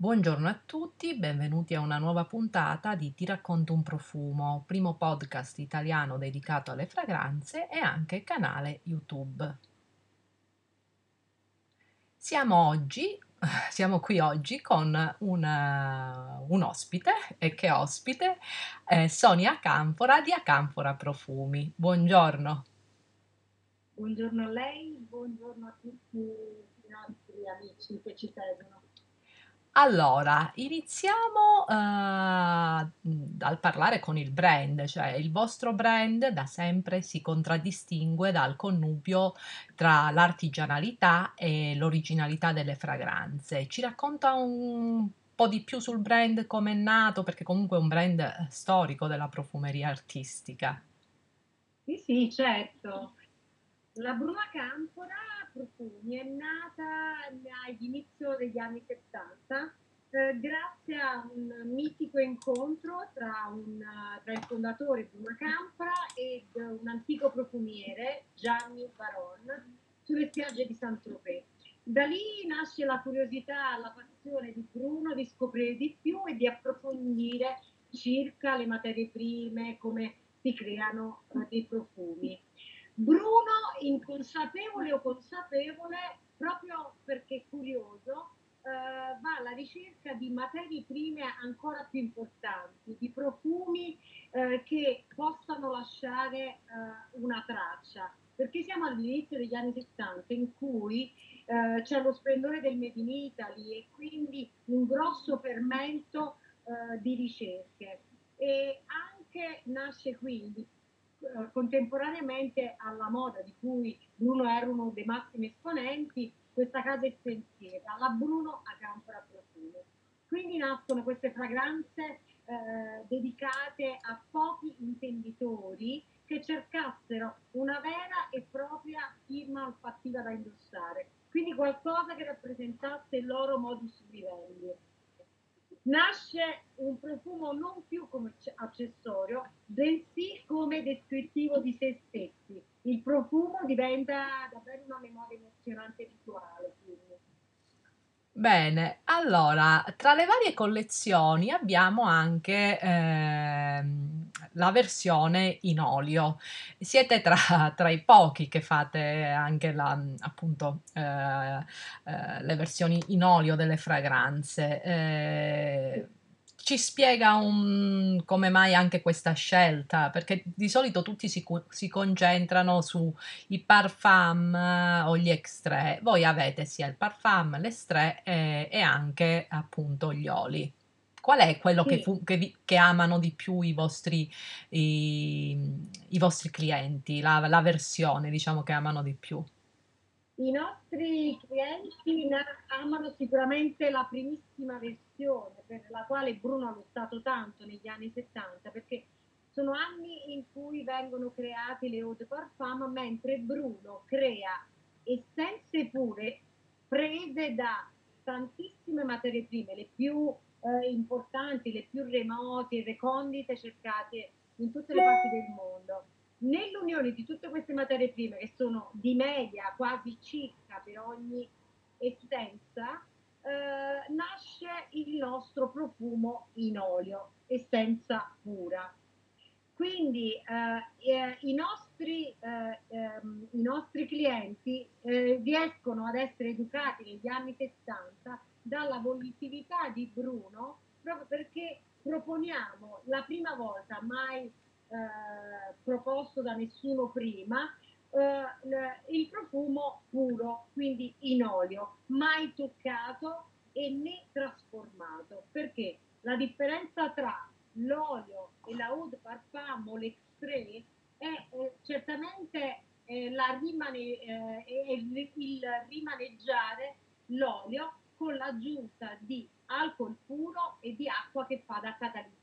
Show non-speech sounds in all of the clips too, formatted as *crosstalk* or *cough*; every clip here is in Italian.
Buongiorno a tutti, benvenuti a una nuova puntata di Ti racconto un profumo, primo podcast italiano dedicato alle fragranze e anche canale YouTube. Siamo oggi, *laughs* siamo qui oggi con una, un ospite, e che ospite, eh, Sonia Canfora di Acanfora Profumi. Buongiorno. Buongiorno a lei, buongiorno a tutti i nostri amici che ci seguono. Allora, iniziamo uh, dal parlare con il brand, cioè il vostro brand da sempre si contraddistingue dal connubio tra l'artigianalità e l'originalità delle fragranze. Ci racconta un po' di più sul brand, come è nato, perché comunque è un brand storico della profumeria artistica. Sì, sì, certo. La Bruna Campora Profumi è nata all'inizio degli anni 70 eh, grazie a un mitico incontro tra, un, tra il fondatore Bruna Campora ed un antico profumiere, Gianni Baron, sulle spiagge di Saint-Tropez. Da lì nasce la curiosità, la passione di Bruno di scoprire di più e di approfondire circa le materie prime, come si creano eh, dei profumi. Bruno, inconsapevole o consapevole, proprio perché curioso, eh, va alla ricerca di materie prime ancora più importanti, di profumi eh, che possano lasciare eh, una traccia. Perché siamo all'inizio degli anni 70 in cui eh, c'è lo splendore del Made in Italy e quindi un grosso fermento eh, di ricerche. E anche nasce quindi eh, contemporaneamente alla moda di cui Bruno era uno dei massimi esponenti, questa casa estensiva, la Bruno a Campora Profumo. Quindi nascono queste fragranze eh, dedicate a pochi intenditori che cercassero una vera e propria firma olfattiva da indossare, quindi qualcosa che rappresentasse il loro modus vivendi nasce un profumo non più come accessorio, bensì come descrittivo di se stessi. Il profumo diventa davvero una memoria emozionante rituale. Bene, allora, tra le varie collezioni abbiamo anche ehm, la versione in olio. Siete tra, tra, i pochi che fate anche la, appunto, eh, eh, le versioni in olio delle fragranze. Eh, ci spiega un, come mai anche questa scelta, perché di solito tutti si, si concentrano sui parfum eh, o gli extrait. Voi avete sia il parfum, l'extrait e, e anche appunto gli oli. Qual è quello sì. che, fu, che, vi, che, amano di più i vostri, i, i vostri clienti, la, la versione diciamo che amano di più? I nostri clienti amano sicuramente la primissima versione per la quale Bruno ha lottato tanto negli anni 70 perché sono anni in cui vengono create le eau de parfum mentre Bruno crea essenze pure prese da tantissime materie prime, le più eh, importanti, le più remote recondite cercate in tutte le parti del mondo Nell'unione di tutte queste materie prime, che sono di media quasi circa per ogni essenza, eh, nasce il nostro profumo in olio, essenza pura. Quindi eh, eh, i, nostri, eh, ehm, i, nostri, clienti eh, riescono ad essere educati negli anni 70 dalla volitività di Bruno proprio perché proponiamo la prima volta mai eh, proposto da nessuno prima, eh, il profumo puro, quindi in olio, mai toccato e né trasformato. Perché la differenza tra l'olio e la eau de parfum o l'extrait è eh, certamente rimane, il, il rimaneggiare l'olio con l'aggiunta di alcol puro e di acqua che fa da catalizzatore.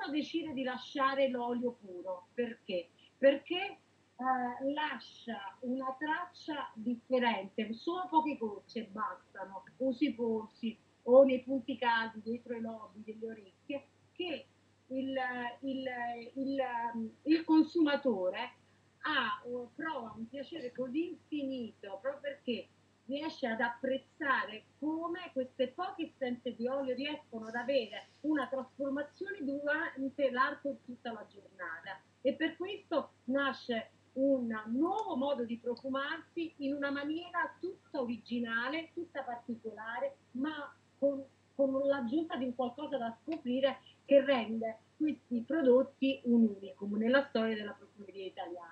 Bruno decide di lasciare l'olio puro perché? Perché eh, lascia una traccia differente, solo poche gocce bastano, o sui polsi o nei punti caldi dietro i lobi delle orecchie, che il, il, il, il consumatore ha, prova un piacere così infinito proprio perché riesce ad apprezzare come queste poche dall'olio riescono ad avere una trasformazione durante l'arco di tutta la giornata e per questo nasce un nuovo modo di profumarsi in una maniera tutta originale, tutta particolare, ma con, con l'aggiunta di un qualcosa da scoprire che rende questi prodotti un unicum nella storia della profumeria italiana.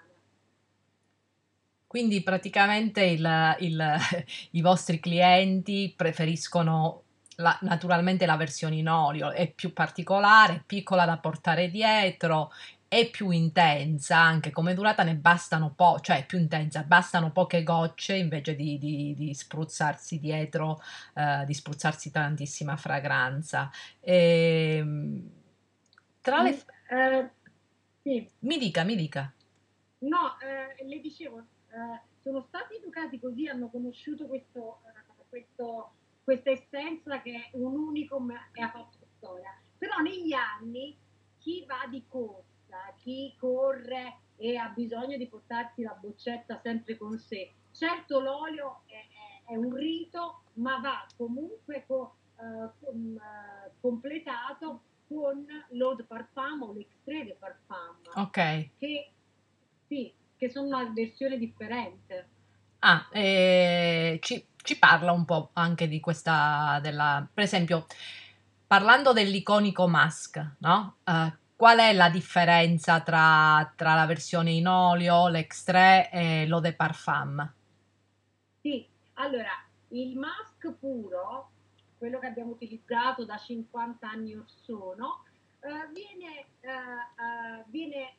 Quindi praticamente il, il, *laughs* i vostri clienti preferiscono la, naturalmente la versione in olio, è più particolare, piccola da portare dietro, è più intensa anche come durata, ne bastano po', cioè più intensa, bastano poche gocce invece di, di, di spruzzarsi dietro, eh, di spruzzarsi tantissima fragranza. E, ehm, tra le... Eh, sì. Mi dica, mi dica. No, eh, le dicevo, eh, sono stati educati così, hanno conosciuto questo, eh, questo, questa essenza che è un unicum e ha fatto storia. Però negli anni chi va di corsa, chi corre e ha bisogno di portarsi la boccetta sempre con sé, certo l'olio è, è, è un rito, ma va comunque co, uh, com, uh, completato con l'eau de parfum o l'extrait de parfum. Ok. Che sì, che sono una versione differente. Ah, eh, ci, ci, parla un po' anche di questa, della, per esempio, parlando dell'iconico mask, no? Uh, qual è la differenza tra, tra, la versione in olio, l'extrait e l'eau de parfum? Sì, allora, il mask puro, quello che abbiamo utilizzato da 50 anni or sono, uh, viene, uh, viene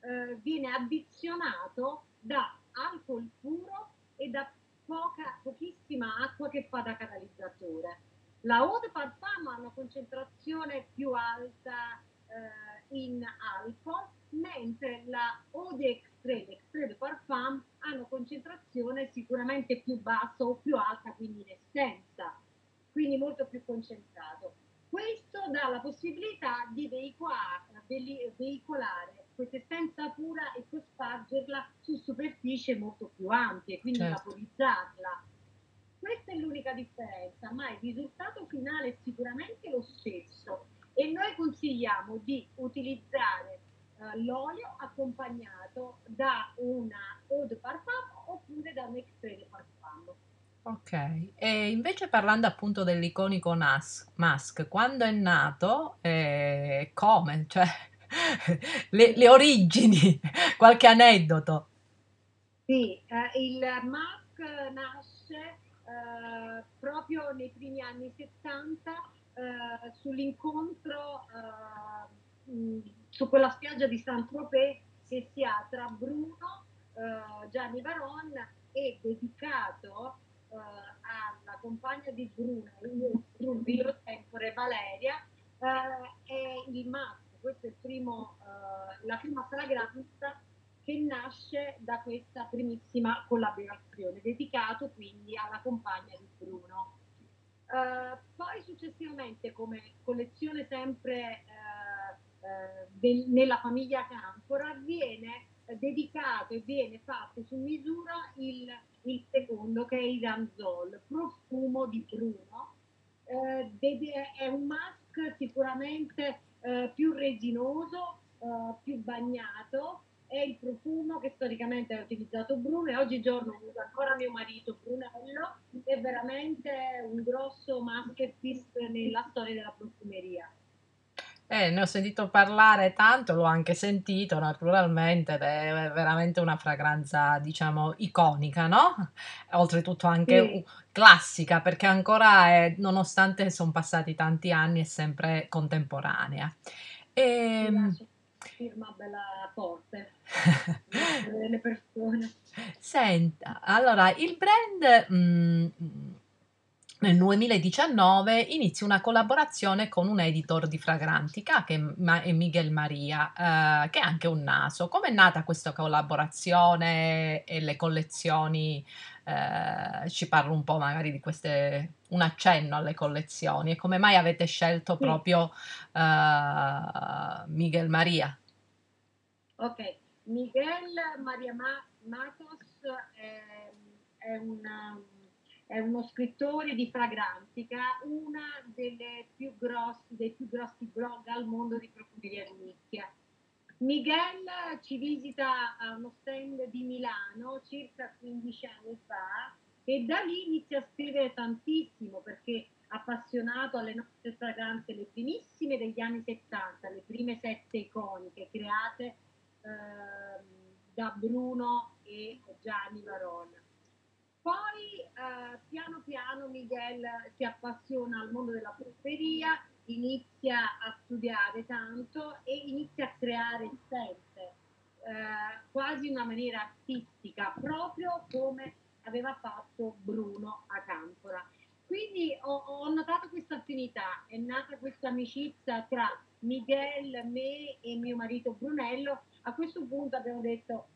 eh, viene addizionato da alcol puro e da poca, pochissima acqua che fa da catalizzatore. La eau de parfum ha una concentrazione più alta eh, in alcol, mentre la eau de extrait, l'extrait de parfum, hanno concentrazione sicuramente più bassa o più alta, quindi in essenza, quindi molto più concentrato. Questo dà la possibilità di veicolare questa essenza pura e cospargerla su superfici molto più ampie, quindi certo. vaporizzarla. Questa è l'unica differenza, ma il risultato finale è sicuramente lo stesso e noi consigliamo di utilizzare uh, l'olio accompagnato da una eau de parfum oppure da un extrait de parfum. Ok, e invece parlando appunto dell'iconico Nas- Mask, quando è nato e come? Cioè, le, le, origini, *laughs* qualche aneddoto. Sì, eh, il Mask nasce eh, proprio nei primi anni 70 eh, sull'incontro eh, su quella spiaggia di Saint-Tropez che si ha tra Bruno, eh, Gianni Baron e dedicato uh, alla compagna di Bruno, vero tempore Valeria, è il maschio. Questa è primo, uh, la prima fragranza che nasce da questa primissima collaborazione, dedicato quindi alla compagna di Bruno. Uh, poi successivamente come collezione sempre uh, uh, del, nella famiglia Campora viene dedicato e viene fatto su misura il il secondo che è il Ranzol, profumo di Bruno. Eh, è un mask sicuramente eh, più resinoso, eh, più bagnato, è il profumo che storicamente ha utilizzato Bruno e oggigiorno usa ancora mio marito Brunello, è veramente un grosso masterpiece nella storia della profumeria. Eh, ne ho sentito parlare tanto, l'ho anche sentito naturalmente ed è veramente una fragranza, diciamo, iconica, no? Oltretutto anche sì. classica, perché ancora, è, nonostante sono passati tanti anni, è sempre contemporanea. E... Ehm, firma bella forte delle persone. *laughs* Senta, allora, il brand... Mh, mm, nel 2019 inizia una collaborazione con un editor di Fragrantica che è Miguel Maria, eh, che è anche un naso. Come è nata questa collaborazione e le collezioni? Eh, ci parlo un po' magari di queste, un accenno alle collezioni e come mai avete scelto proprio eh, Miguel Maria? Ok, Miguel Maria Ma- Matos è, è una è uno scrittore di Fragrantica, una più grossi, dei più grossi blog al mondo di profumeria di nicchia. Miguel ci visita a uno stand di Milano circa 15 anni fa e da lì inizia a scrivere tantissimo perché appassionato alle nostre fragranze, le primissime degli anni 70, le prime sette iconiche create eh, da Bruno e Gianni Varona. Poi eh, piano piano Miguel si appassiona al mondo della profumeria, inizia a studiare tanto e inizia a creare sempre, eh, quasi in una maniera artistica, proprio come aveva fatto Bruno a Campora. Quindi ho, ho notato questa affinità, è nata questa amicizia tra Miguel, me e mio marito Brunello. A questo punto abbiamo detto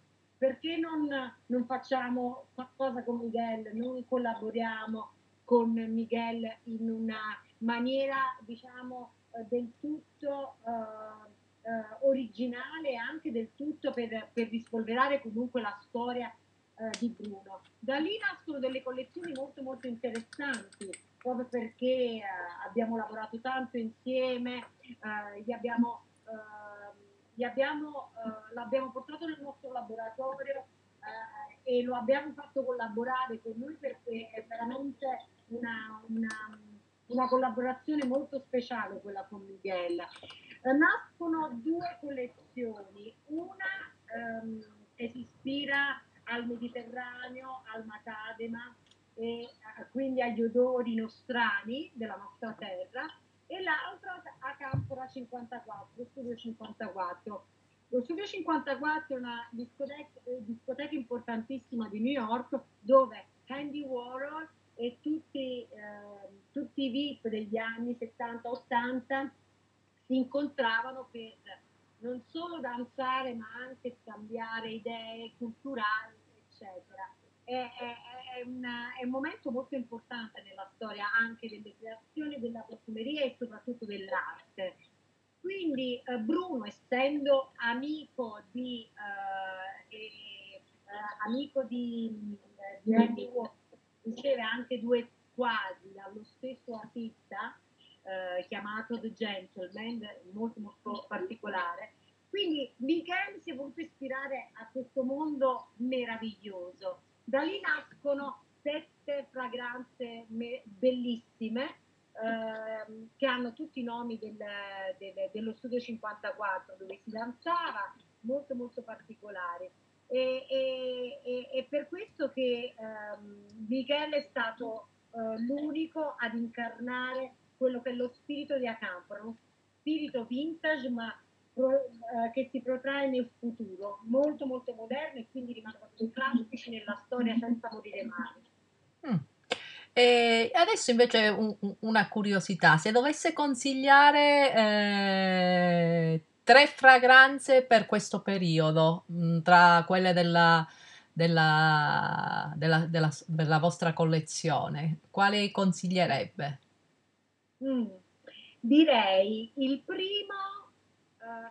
perché non, non facciamo qualcosa con Miguel, non collaboriamo con Miguel in una maniera diciamo eh, del tutto uh, uh, originale e anche del tutto per, per rispolverare comunque la storia uh, di Bruno. Da lì nascono delle collezioni molto molto interessanti proprio perché abbiamo lavorato tanto insieme, gli abbiamo abbiamo, eh, l'abbiamo portato nel nostro laboratorio eh, e lo abbiamo fatto collaborare con lui perché è veramente una, una, una collaborazione molto speciale quella con Miguel. Eh, nascono due collezioni, una ehm, che si ispira al Mediterraneo, al macadema e eh, quindi agli odori nostrani della nostra terra e l'altra a Campora 54, Studio 54. Lo Studio 54 è una discoteca, eh, discoteca importantissima di New York dove Andy Warhol e tutti, eh, tutti i VIP degli anni 70-80 si incontravano per non solo danzare ma anche scambiare idee culturali, eccetera è, è, una, è, un momento molto importante nella storia anche delle creazioni della profumeria e soprattutto dell'arte. Quindi eh, Bruno, essendo amico di, eh, eh, amico di, di Andy Warhol, riceve anche due quadri dallo stesso artista eh, chiamato The Gentleman, molto molto particolare. Quindi Miguel si è voluto ispirare a questo mondo meraviglioso da lì nascono sette fragranze me- bellissime ehm, che hanno tutti i nomi del, del, dello studio 54 dove si danzava, molto molto particolari. E, e, e, e per questo che ehm, Michele è stato eh, l'unico ad incarnare quello che è lo spirito di Acampora, uno spirito vintage ma che si protrae nel futuro, molto molto moderno e quindi rimangono dei classici nella storia senza morire mai. Mm. E adesso invece un, una curiosità, se dovesse consigliare eh, tre fragranze per questo periodo, mm, tra quelle della, della, della, della, della vostra collezione, quale consiglierebbe? Mm. Direi il primo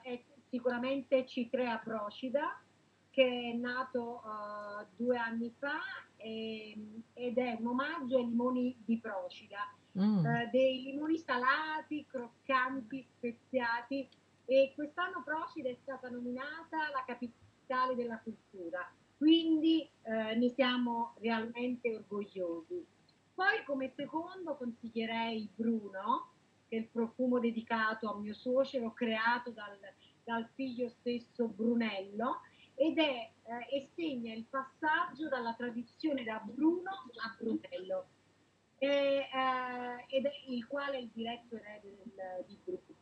è sicuramente C3 Procida, che è nato uh, due anni fa e, ed è un omaggio ai limoni di Procida, mm. uh, dei limoni salati, croccanti, speziati e quest'anno Procida è stata nominata la capitale della cultura, quindi uh, ne siamo realmente orgogliosi. Poi come secondo consiglierei Bruno, che è il profumo dedicato a mio suocero, creato dal, dal figlio stesso Brunello, ed è, eh, e segna il passaggio dalla tradizione da Bruno a Brunello, e, eh, il quale è il diretto erede del, di Bruno.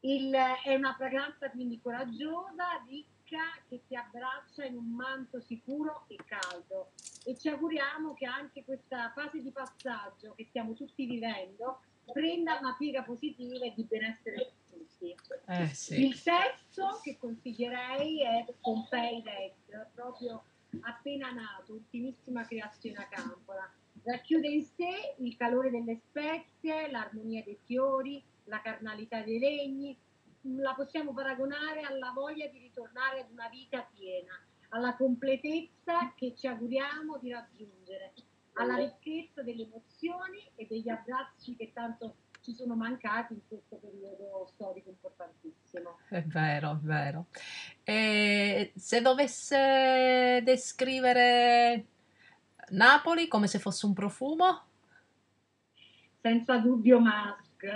Il, è una fragranza quindi coraggiosa, ricca, che ti abbraccia in un manto sicuro e caldo. E ci auguriamo che anche questa fase di passaggio che stiamo tutti vivendo prenda una piega positiva e di benessere per tutti. Eh, sì. Il terzo che consiglierei è Pompei Red, proprio appena nato, ultimissima creazione a campola. Racchiude in sé il calore delle spezie, l'armonia dei fiori, la carnalità dei legni. La possiamo paragonare alla voglia di ritornare ad una vita piena, alla completezza che ci auguriamo di raggiungere alla ricchezza delle emozioni degli abbracci che tanto ci sono mancati in questo periodo storico importantissimo. È vero, è vero. E se dovesse descrivere Napoli come se fosse un profumo? Senza dubbio Mask,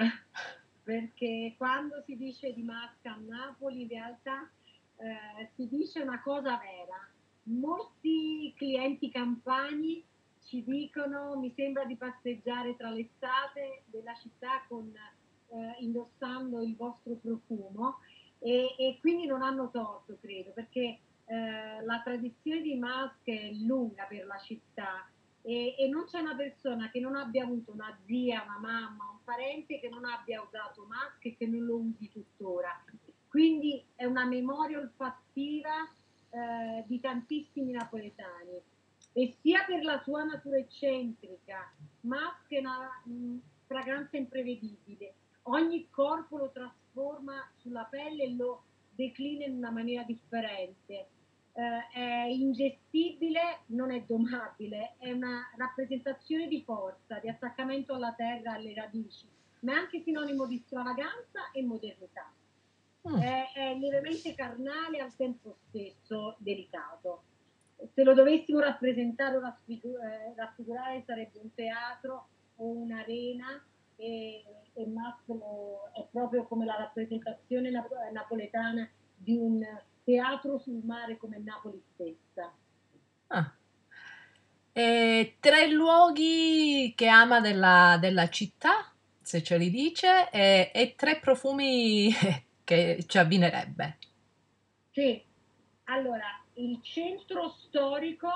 perché quando si dice di Mask a Napoli in realtà eh, si dice una cosa vera. Molti clienti campani ci dicono mi sembra di passeggiare tra le strade della città con, eh, indossando il vostro profumo e, e, quindi non hanno torto, credo, perché eh, la tradizione di Musk è lunga per la città e, e, non c'è una persona che non abbia avuto una zia, una mamma, un parente che non abbia usato Musk e che non lo usi tuttora. Quindi è una memoria olfattiva eh, di tantissimi napoletani e sia per la sua natura eccentrica, ma che una mh, fragranza imprevedibile. Ogni corpo lo trasforma sulla pelle e lo declina in una maniera differente. Eh, è ingestibile, non è domabile, è una rappresentazione di forza, di attaccamento alla terra, alle radici, ma è anche sinonimo di stravaganza e modernità. Mm. È, è lievemente carnale al tempo stesso delicato se lo dovessimo rappresentare o raffigurare, eh, sarebbe un teatro o un'arena e, e Massimo è proprio come la rappresentazione napoletana di un teatro sul mare come Napoli stessa. Ah. E tre luoghi che ama della, della, città, se ce li dice, e, e tre profumi *laughs* che ci avvinerebbe. Sì, allora il centro storico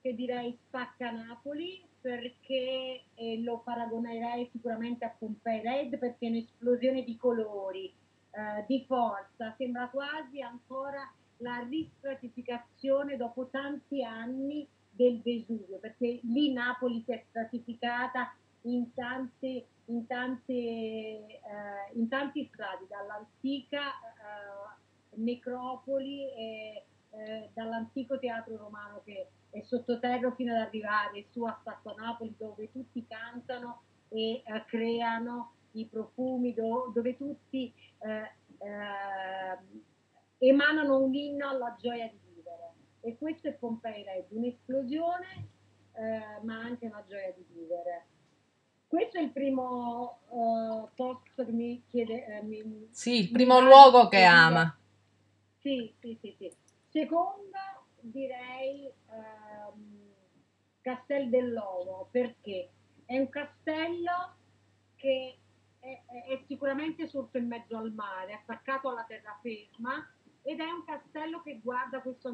che direi spacca Napoli perché eh, lo paragonerei sicuramente a Pompei Red perché è un'esplosione di colori, eh, di forza, sembra quasi ancora la ristratificazione dopo tanti anni del Vesuvio, perché lì Napoli si è stratificata in, tante, in, tante, eh, in tanti strati, dall'antica eh, necropoli eh, dall'antico teatro romano che è sottoterra fino ad arrivare su a Sacco Napoli dove tutti cantano e eh, creano i profumi, do, dove tutti eh, eh, emanano un inno alla gioia di vivere. E questo è Pompei Red, un'esplosione ma anche una gioia di vivere. Questo è il primo uh, posto che mi chiede. Eh, mi, sì, il primo luogo che ama. Sì, sì, sì, sì. Seconda direi ehm, Castel dell'Ovo perché è un castello che è, è, sicuramente sorto in mezzo al mare, attaccato alla terraferma ed è un castello che guarda questo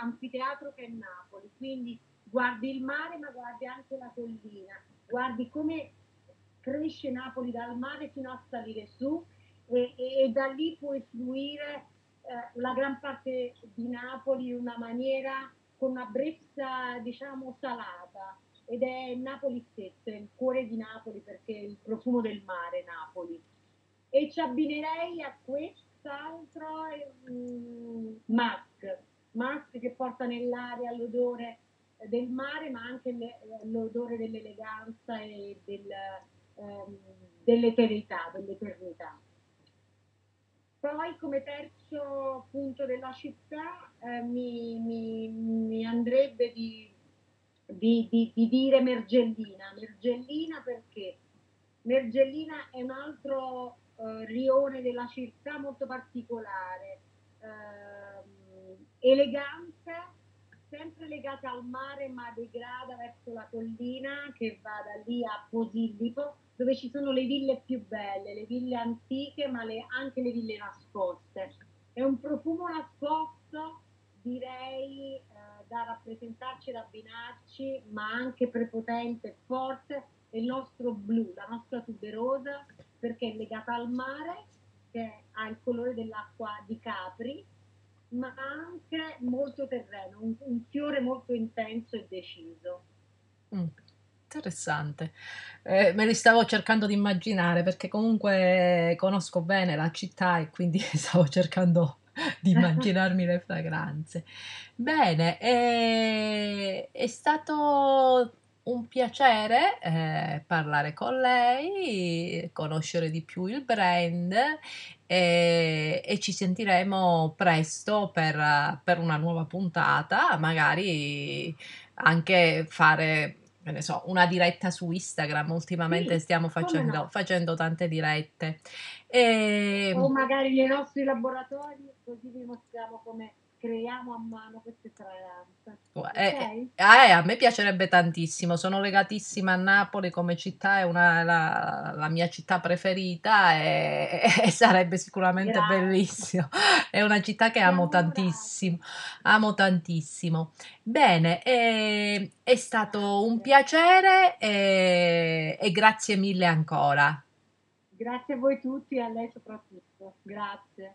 anfiteatro che è Napoli, quindi guardi il mare ma guardi anche la collina, guardi come cresce Napoli dal mare fino a salire su e, e, e da lì puoi fluire la gran parte di Napoli in una maniera con una brezza diciamo salata ed è Napoli stesso, è il cuore di Napoli perché è il profumo del mare Napoli. E ci abbinerei a quest'altro um, Musk, Musk che porta nell'aria l'odore del mare ma anche le, l'odore dell'eleganza e del, um, dell'eternità, dell'eternità. Poi come terzo punto della città eh, mi, mi, mi, andrebbe di, di, di, di, dire Mergellina. Mergellina perché? Mergellina è un altro eh, rione della città molto particolare, eh, elegante, sempre legata al mare ma degrada verso la collina che va da lì a Posillipo dove ci sono le ville più belle, le ville antiche, ma le, anche le ville nascoste. È un profumo nascosto, direi, eh, da rappresentarci, da abbinarci, ma anche prepotente e forte, è il nostro blu, la nostra tuberosa, perché è legata al mare, che ha il colore dell'acqua di Capri, ma anche molto terreno, un, un fiore molto intenso e deciso. Mm. Interessante. Eh, me li stavo cercando di immaginare perché comunque conosco bene la città e quindi *laughs* stavo cercando di immaginarmi le fragranze. Bene, è, è stato un piacere eh, parlare con lei, conoscere di più il brand e, e ci sentiremo presto per, per, una nuova puntata, magari anche fare ne so, una diretta su Instagram. Ultimamente sì, stiamo facendo, no. facendo, tante dirette. E... O magari nei nostri laboratori, così vi mostriamo come creiamo a mano queste fragranze. Okay? Eh, eh, a me piacerebbe tantissimo, sono legatissima a Napoli come città, è una, la, la mia città preferita e, *laughs* e sarebbe sicuramente Grazie. bellissimo. *laughs* È una città che amo tantissimo, amo tantissimo. Bene, è, è stato un piacere e, e grazie mille ancora. Grazie a voi tutti e a lei soprattutto. Grazie.